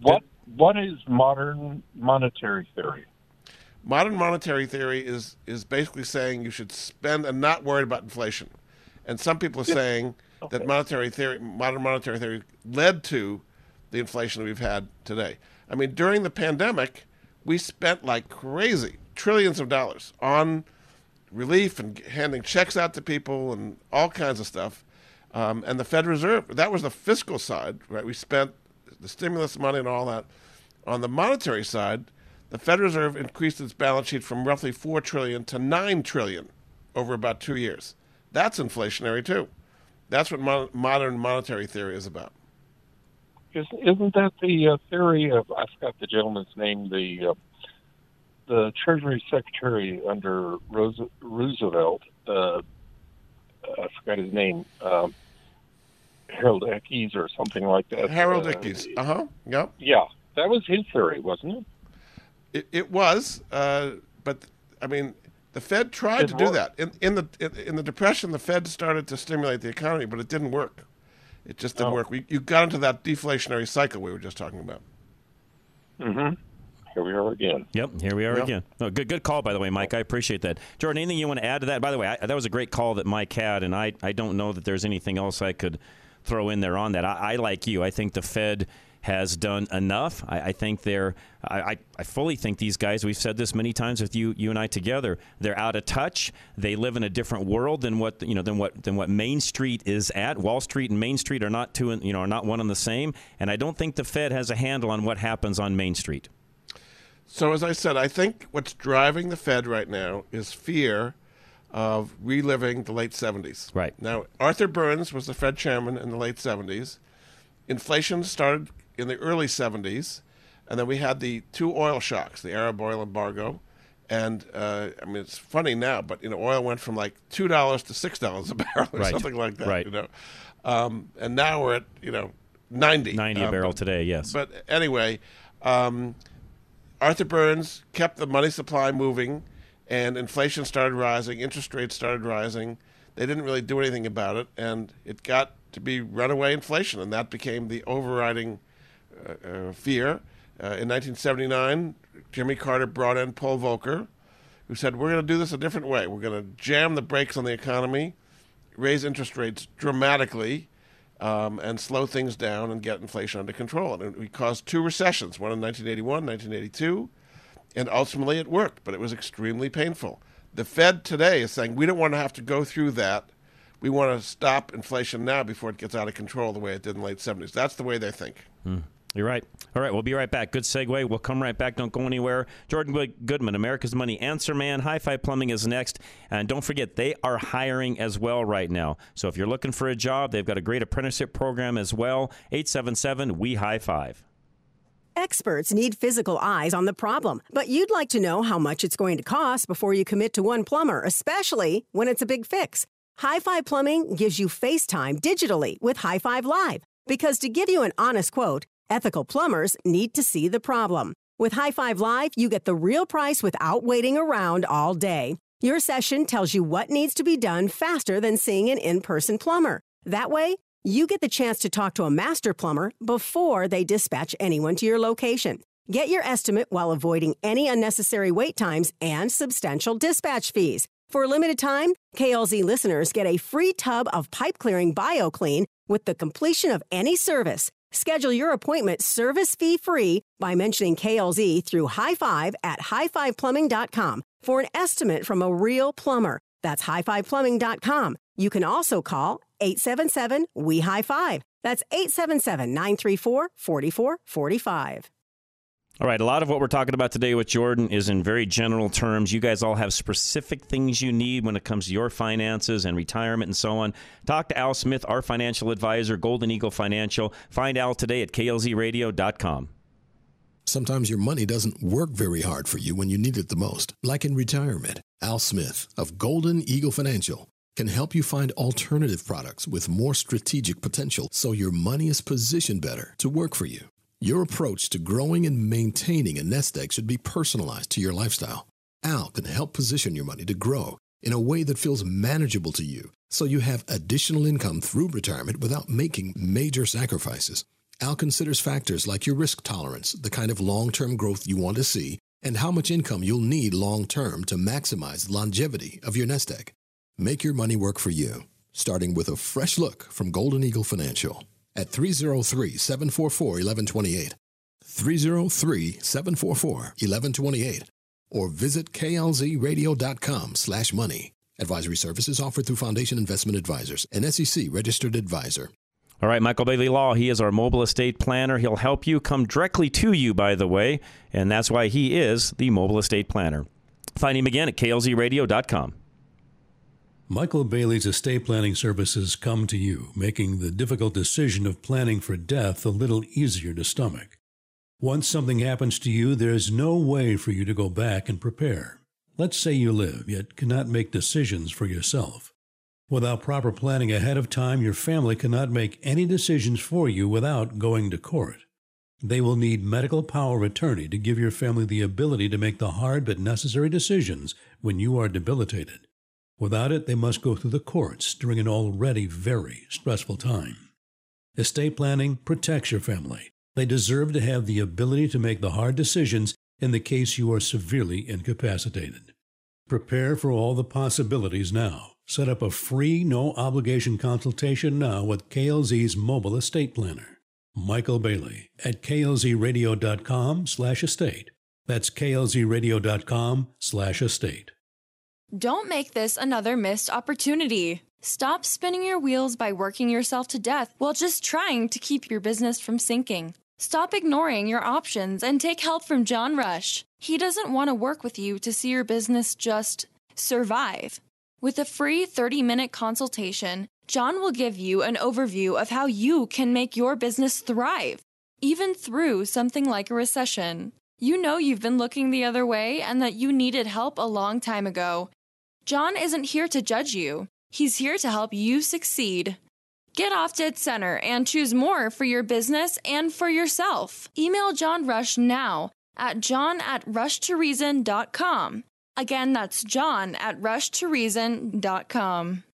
What What is modern monetary theory? Modern monetary theory is is basically saying you should spend and not worry about inflation. And some people are saying that monetary theory, modern monetary theory, led to the inflation that we've had today. I mean, during the pandemic, we spent like crazy, trillions of dollars on relief and handing checks out to people and all kinds of stuff. Um, and the Fed Reserve, that was the fiscal side, right? We spent the stimulus money and all that. On the monetary side, the Fed Reserve increased its balance sheet from roughly four trillion to nine trillion over about two years. That's inflationary too. That's what mo- modern monetary theory is about. Is, isn't that the uh, theory of I forgot the gentleman's name, the uh, the Treasury Secretary under Roosevelt? Uh, I forgot his name, um, Harold Ickes or something like that. Harold Uh, Ickes. Uh huh. Yep. Yeah, that was his theory, wasn't it? It, it was, uh, but I mean, the Fed tried It to do that in, in the in, in the depression. The Fed started to stimulate the economy, but it didn't work. It just didn't Oh. work. We, you got into that deflationary cycle we were just talking about. Mm-hmm. Here we are again. Yep, here we are Yep. again. No, good, good call, by the way, Mike. I appreciate that. Jordan, anything you want to add to that? By the way, I, that was a great call that Mike had, and I, I don't know that there's anything else I could throw in there on that. I, I like you. I think the Fed has done enough. I, I think they're. I, I, fully think these guys. We've said this many times with you, you and I together. They're out of touch. They live in a different world than what you know than what than what Main Street is at. Wall Street and Main Street are not two. You know, are not one and the same. And I don't think the Fed has a handle on what happens on Main Street. So, as I said, I think what's driving the Fed right now is fear of reliving the late 70s. Right. Now, Arthur Burns was the Fed chairman in the late 70s. Inflation started in the early 70s, and then we had the two oil shocks, the Arab oil embargo. And uh, I mean, it's funny now, but you know, oil went from like two dollars to six dollars a barrel or Right. something like that. Right. You know, um, and now we're at you know ninety. 90 a Um, barrel today, yes. But anyway, um, Arthur Burns kept the money supply moving, and inflation started rising, interest rates started rising. They didn't really do anything about it, and it got to be runaway inflation, and that became the overriding uh, uh, fear. Uh, in 1979, Jimmy Carter brought in Paul Volcker, who said, We're going to do this a different way. We're going to jam the brakes on the economy, raise interest rates dramatically, um, and slow things down and get inflation under control. And we caused two recessions, one in 1981, 1982, and ultimately it worked, but it was extremely painful. The Fed today is saying we don't want to have to go through that. We want to stop inflation now before it gets out of control the way it did in the late 70s. That's the way they think. Hmm. You're right. All right, we'll be right back. Good segue. We'll come right back. Don't go anywhere. Jordan Goodman, America's Money Answer Man. High Five Plumbing is next. And don't forget, they are hiring as well right now. So if you're looking for a job, they've got a great apprenticeship program as well. 877 We High Five. Experts need physical eyes on the problem, but you'd like to know how much it's going to cost before you commit to one plumber, especially when it's a big fix. High Five Plumbing gives you FaceTime digitally with High Five Live because to give you an honest quote, ethical plumbers need to see the problem. With High Five Live, you get the real price without waiting around all day. Your session tells you what needs to be done faster than seeing an in person plumber. That way, you get the chance to talk to a master plumber before they dispatch anyone to your location. Get your estimate while avoiding any unnecessary wait times and substantial dispatch fees. For a limited time, KLZ listeners get a free tub of pipe clearing BioClean with the completion of any service. Schedule your appointment service fee free by mentioning KLZ through High Five at highfiveplumbing.com for an estimate from a real plumber. That's highfiveplumbing.com. You can also call 877 We High Five. That's 877 934 4445. All right, a lot of what we're talking about today with Jordan is in very general terms. You guys all have specific things you need when it comes to your finances and retirement and so on. Talk to Al Smith, our financial advisor, Golden Eagle Financial. Find Al today at klzradio.com. Sometimes your money doesn't work very hard for you when you need it the most, like in retirement. Al Smith of Golden Eagle Financial can help you find alternative products with more strategic potential so your money is positioned better to work for you. Your approach to growing and maintaining a nest egg should be personalized to your lifestyle. Al can help position your money to grow in a way that feels manageable to you so you have additional income through retirement without making major sacrifices. Al considers factors like your risk tolerance, the kind of long term growth you want to see, and how much income you'll need long term to maximize the longevity of your nest egg. Make your money work for you, starting with a fresh look from Golden Eagle Financial at 303 744 1128. 303 744 1128. Or visit klzradio.com slash money. Advisory services offered through Foundation Investment Advisors, an SEC registered advisor. All right, Michael Bailey Law, he is our mobile estate planner. He'll help you come directly to you, by the way, and that's why he is the mobile estate planner. Find him again at klzradio.com. Michael Bailey's estate planning services come to you, making the difficult decision of planning for death a little easier to stomach. Once something happens to you, there's no way for you to go back and prepare. Let's say you live, yet cannot make decisions for yourself. Without proper planning ahead of time, your family cannot make any decisions for you without going to court. They will need medical power of attorney to give your family the ability to make the hard but necessary decisions when you are debilitated. Without it, they must go through the courts during an already very stressful time. Estate planning protects your family. They deserve to have the ability to make the hard decisions in the case you are severely incapacitated. Prepare for all the possibilities now. Set up a free, no obligation consultation now with KLZ's mobile estate planner. Michael Bailey at klzradio.com slash estate. That's klzradio.com slash estate. Don't make this another missed opportunity. Stop spinning your wheels by working yourself to death while just trying to keep your business from sinking. Stop ignoring your options and take help from John Rush. He doesn't want to work with you to see your business just survive. With a free 30 minute consultation, John will give you an overview of how you can make your business thrive, even through something like a recession. You know you've been looking the other way and that you needed help a long time ago. John isn't here to judge you, he's here to help you succeed. Get off dead center and choose more for your business and for yourself. Email John Rush now at john at rushtoreason.com. Again, that's john at rushtoreason.com.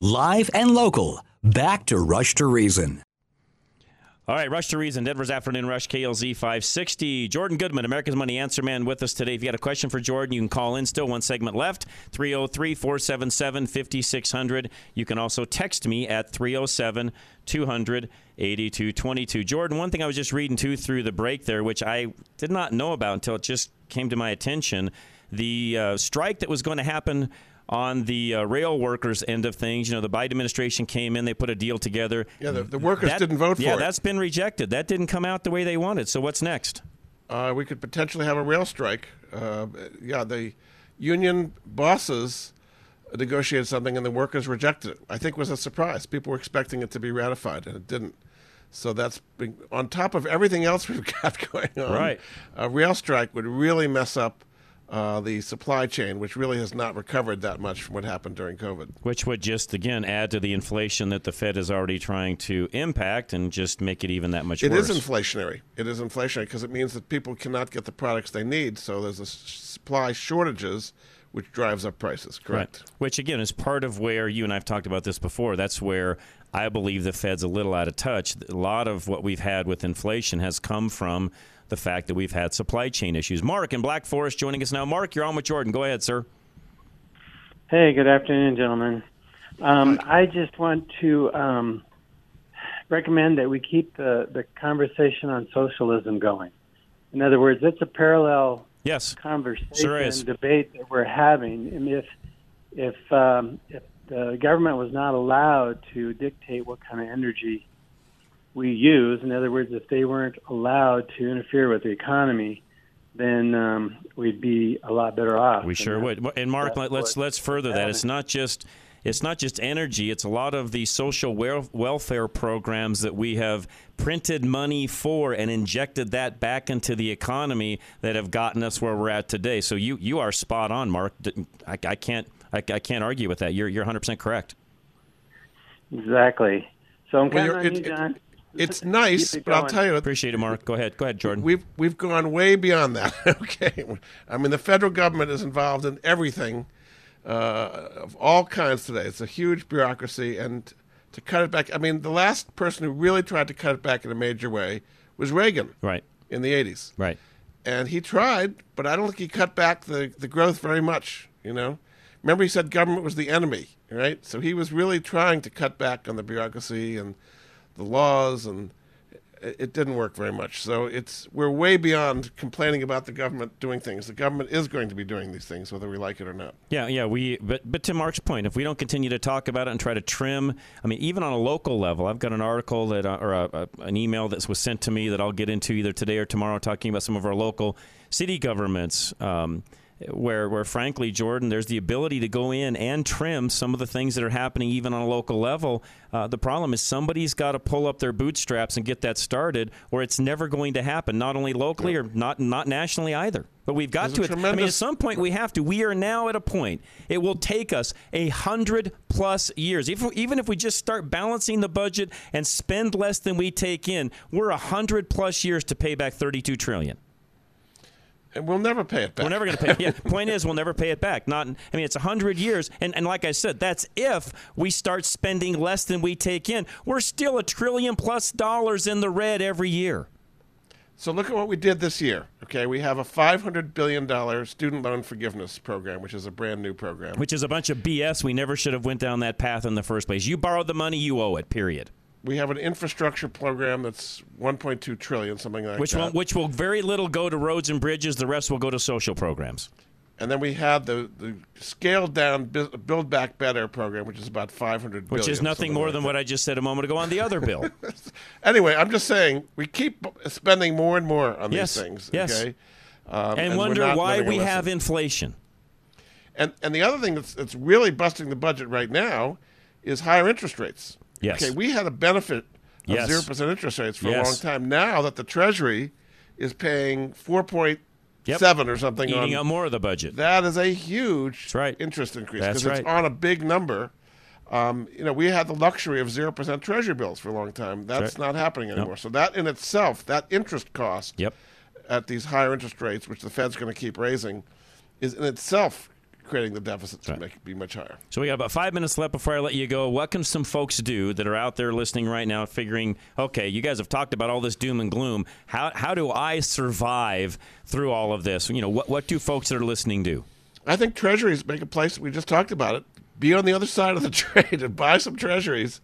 Live and local. Back to Rush to Reason. All right, Rush to Reason, Denver's Afternoon Rush, KLZ 560. Jordan Goodman, America's Money Answer Man, with us today. If you got a question for Jordan, you can call in. Still one segment left 303 477 5600. You can also text me at 307 200 8222. Jordan, one thing I was just reading too through the break there, which I did not know about until it just came to my attention the uh, strike that was going to happen on the uh, rail workers end of things. You know, the Biden administration came in, they put a deal together. Yeah, the, the workers That- didn't vote for yeah, it. Yeah, that's been rejected. That didn't come out the way they wanted. So what's next? Uh, we could potentially have a rail strike. Uh, yeah, the union bosses negotiated something and the workers rejected it. I think it was a surprise. People were expecting it to be ratified and it didn't. So that's been, on top of everything else we've got going on. Right. A rail strike would really mess up uh, the supply chain, which really has not recovered that much from what happened during COVID. Which would just again add to the inflation that the Fed is already trying to impact and just make it even that much It worse. is inflationary. It is inflationary because it means that people cannot get the products they need. So there's a supply shortages, which drives up prices. Correct. Right. Which again is part of where you and I've talked about this before. That's where I believe the Fed's a little out of touch. A lot of what we've had with inflation has come from the fact that we've had supply chain issues. Mark in Black Forest joining us now. Mark, you're on with Jordan. Go ahead, sir. Hey, good afternoon, gentlemen. Um, I just want to um, recommend that we keep the, the conversation on socialism going. In other words, it's a parallel yes. conversation Sure debate that we're having. And if if um, if the government was not allowed to dictate what kind of energy we use, in other words, if they weren't allowed to interfere with the economy, then um, we'd be a lot better off. We sure that's- would. And Mark, that's let, let's let's further that. It's not just it's not just energy. It's a lot of the social welfare programs that we have printed money for and injected that back into the economy that have gotten us where we're at today. So you you are spot on, Mark. D- I, I can't I, I can't argue with that. You're you're 100 percent correct. Exactly. So I'm Well, counting you're- on it- you, it- John. It's nice, it but I'll tell you, Appreciate it, Mark. Go ahead. Go ahead, Jordan. We've we've gone way beyond that. okay, I mean the federal government is involved in everything uh, of all kinds today. It's a huge bureaucracy, and to cut it back, I mean the last person who really tried to cut it back in a major way was Reagan, right, in the '80s, right, and he tried, but I don't think he cut back the the growth very much. You know, remember he said government was the enemy, right? So he was really trying to cut back on the bureaucracy and the laws and it didn't work very much. So it's we're way beyond complaining about the government doing things. The government is going to be doing these things whether we like it or not. Yeah, yeah. We but but to Mark's point, if we don't continue to talk about it and try to trim, I mean, even on a local level, I've got an article that uh, or a, a, an email that was sent to me that I'll get into either today or tomorrow, talking about some of our local city governments. Um, where, where frankly, Jordan, there's the ability to go in and trim some of the things that are happening even on a local level. Uh, the problem is somebody's got to pull up their bootstraps and get that started, or it's never going to happen. Not only locally or not not nationally either. But we've got There's to. I mean, at some point we have to. We are now at a point. It will take us a hundred plus years. Even even if we just start balancing the budget and spend less than we take in, we're a hundred plus years to pay back thirty-two trillion. And we'll never pay it back. We're never going to pay. It. Yeah. Point is, we'll never pay it back. Not. I mean, it's a hundred years, and and like I said, that's if we start spending less than we take in. We're still a trillion plus dollars in the red every year. So look at what we did this year. Okay, we have a five hundred billion dollar student loan forgiveness program, which is a brand new program. Which is a bunch of BS. We never should have went down that path in the first place. You borrowed the money, you owe it. Period. We have an infrastructure program that's one point two trillion, something like which that. will which will very little go to roads and bridges. The rest will go to social programs. And then we have the, the scaled down Build Back Better program, which is about five hundred billion. Which is nothing more like than that. what I just said a moment ago on the other bill. Anyway, I'm just saying we keep spending more and more on Yes, these things. yes. Okay, Um, and we're wonder why we have inflation. And and the other thing that's that's really busting the budget right now is higher interest rates. Yes. Okay, we had a benefit of Yes. zero percent interest rates for a long time. Now that the Treasury is paying four point seven or something, Eating on, up more of the budget. That is a huge right interest increase That's because it's right. on a big number. Um, you know, we had the luxury of zero percent Treasury bills for a long time. That's right. not happening anymore. So that in itself, that interest cost yep. at these higher interest rates, which the Fed's going to keep raising, is in itself creating the deficit to make it be much higher. So we got about five minutes left before I let you go. What can some folks do that are out there listening right now, figuring, okay, you guys have talked about all this doom and gloom. How how do I survive through all of this? You know, what what do folks that are listening do? I think treasuries make a place. We just talked about it. Be on the other side of the trade and buy some treasuries.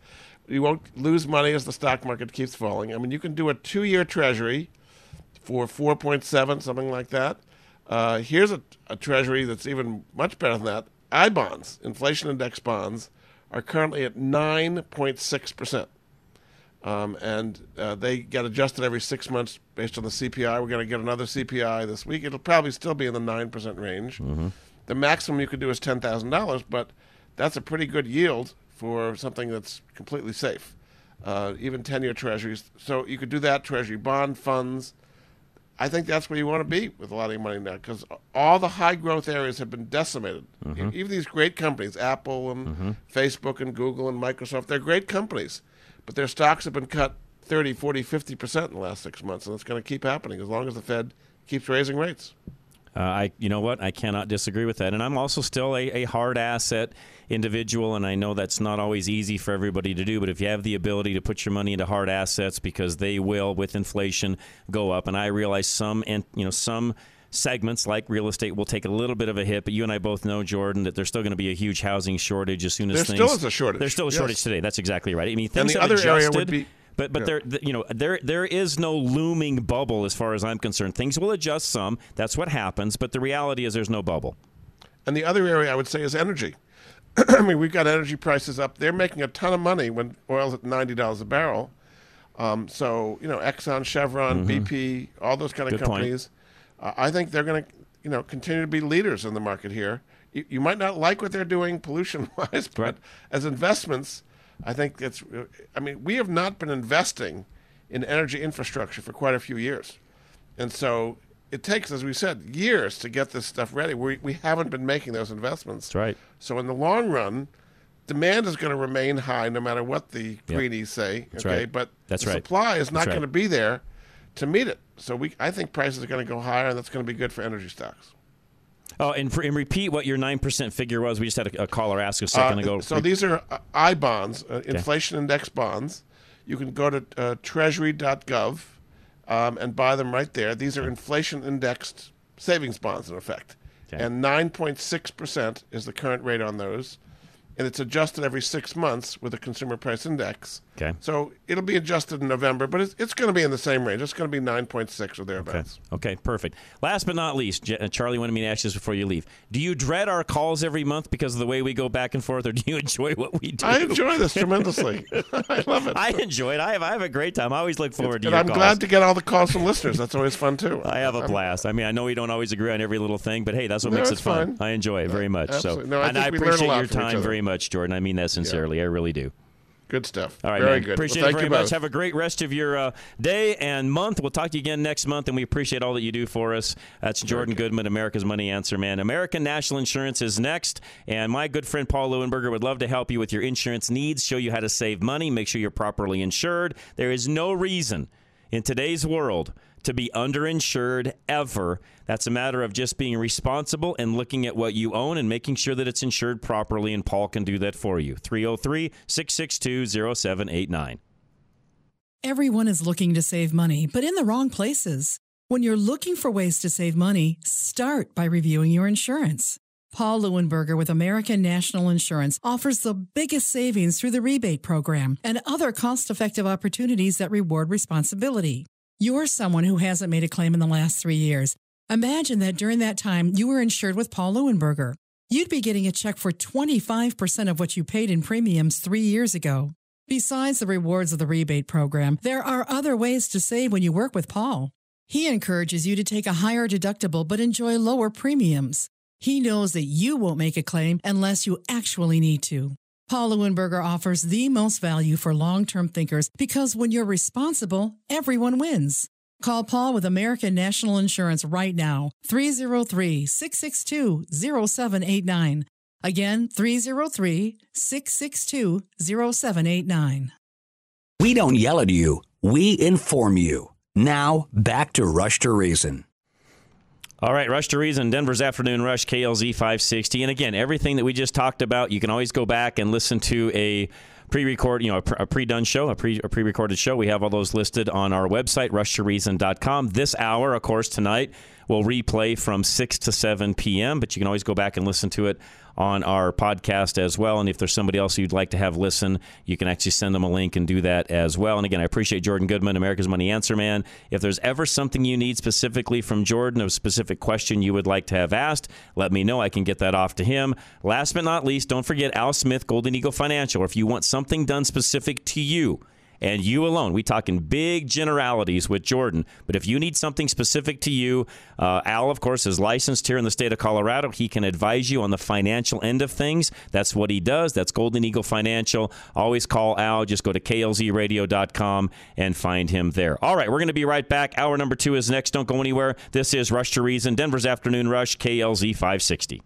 You won't lose money as the stock market keeps falling. I mean, you can do a two-year treasury for four point seven, something like that. Uh, here's a, a treasury that's even much better than that. I bonds, inflation index bonds, are currently at nine point six percent. Um, and uh, they get adjusted every six months based on the CPI. We're going to get another CPI this week. It'll probably still be in the nine percent range. The maximum you could do is ten thousand dollars, but that's a pretty good yield for something that's completely safe. Uh, even ten-year treasuries. So you could do that. Treasury bond funds. I think that's where you want to be with a lot of your money now because all the high growth areas have been decimated. Mhm. Even these great companies, Apple and Mhm. Facebook and Google and Microsoft, they're great companies, but their stocks have been cut 30, 40, 50% in the last six months, and it's going to keep happening as long as the Fed keeps raising rates. Uh, I, you know what? I cannot disagree with that. And I'm also still a, a hard asset individual, and I know that's not always easy for everybody to do. But if you have the ability to put your money into hard assets, because they will, with inflation, go up. And I realize some, and you know, some segments like real estate will take a little bit of a hit. But you and I both know, Jordan, that there's still going to be a huge housing shortage as soon as There things. still is a shortage, There's still a yes. shortage today. That's exactly right. I mean, And things the have other area would be- But but Yeah. there you know there there is no looming bubble as far as I'm concerned. Things will adjust some. That's what happens. But the reality is there's no bubble. And the other area I would say is energy. I mean, we've got energy prices up. They're making a ton of money when oil's at ninety dollars a barrel. Um, so you know, Exxon, Chevron, Mhm. BP, all those kind of Good companies. Uh, I think they're going to you know continue to be leaders in the market here. You, you might not like what they're doing pollution wise, but as investments, I think it's. I mean, we have not been investing in energy infrastructure for quite a few years, and so it takes, as we said, years to get this stuff ready. We we haven't been making those investments. That's right. So in the long run, demand is going to remain high no matter what the Yep. greenies say. That's okay, right. but That's the right. supply is not right. going to be there to meet it. So we, I think prices are going to go higher, and that's going to be good for energy stocks. Oh, and, for, and repeat what your nine percent figure was. We just had a, a caller ask a second Uh, ago. So these are uh, I bonds, uh, inflation index bonds. You can go to uh, treasury.gov um, and buy them right there. These are inflation indexed savings bonds, in effect. And 9.6% is the current rate on those. And it's adjusted every six months with a consumer price index. Okay. So it'll be adjusted in November, but it's, it's going to be in the same range. It's going to be 9.6 or thereabouts. Okay, perfect. Last but not least, J- uh, Charlie wanted me to ask you this before you leave. Do you dread our calls every month because of the way we go back and forth, or do you enjoy what we do? I enjoy this tremendously. I love it. I enjoy it. I have I have a great time. I always look forward to And your I'm calls. glad to get all the calls from listeners. That's always fun, too. I have a I'm- blast. I mean, I know we don't always agree on every little thing, but hey, that's what No, makes it it's fun. I enjoy it very much. absolutely. So, No, I and I we learn a appreciate your time very much, Jordan. I mean that sincerely. I really do. Good stuff. All right, Very man. good. Appreciate Well, it very much. both. Have a great rest of your uh, day and month. We'll talk to you again next month, and we appreciate all that you do for us. That's Jordan Goodman, America's Money Answer Man. American National Insurance is next, and my good friend Paul Leuenberger would love to help you with your insurance needs, show you how to save money, make sure you're properly insured. There is no reason in today's world to be underinsured ever. That's a matter of just being responsible and looking at what you own and making sure that it's insured properly, and Paul can do that for you. 303 662 0789. Everyone is looking to save money, but in the wrong places. When you're looking for ways to save money, start by reviewing your insurance. Paul Leuenberger with American National Insurance offers the biggest savings through the rebate program and other cost effective opportunities that reward responsibility. You're someone who hasn't made a claim in the last three years. Imagine that during that time you were insured with Paul Leuenberger. You'd be getting a check for 25% of what you paid in premiums three years ago. Besides the rewards of the rebate program, there are other ways to save when you work with Paul. He encourages you to take a higher deductible but enjoy lower premiums. He knows that you won't make a claim unless you actually need to. Paul Leuenberger offers the most value for long term thinkers because when you're responsible, everyone wins. Call Paul with American National Insurance right now, 303 662 0789. Again, 303 662 0789. We don't yell at you, we inform you. Now, back to Rush to Reason. All right, Rush to Reason, Denver's Afternoon Rush, KLZ 560. And again, everything that we just talked about, you can always go back and listen to a pre-record, you know, a, pre- a pre-done show, a, pre- a pre-recorded show. We have all those listed on our website, rushtoreason.com. This hour, of course, tonight will replay from 6 to 7 p.m., but you can always go back and listen to it on our podcast as well. And if there's somebody else you'd like to have listen, you can actually send them a link and do that as well. And again, I appreciate Jordan Goodman, America's Money Answer Man. If there's ever something you need specifically from Jordan, a specific question you would like to have asked, let me know. I can get that off to him. Last but not least, don't forget Al Smith, Golden Eagle Financial. If you want something done specific to you, and you alone. We talk in big generalities with Jordan, but if you need something specific to you, uh, Al, of course, is licensed here in the state of Colorado. He can advise you on the financial end of things. That's what he does. That's Golden Eagle Financial. Always call Al. Just go to klzradio.com and find him there. All right, we're going to be right back. Hour number two is next. Don't go anywhere. This is Rush to Reason, Denver's Afternoon Rush, KLZ 560.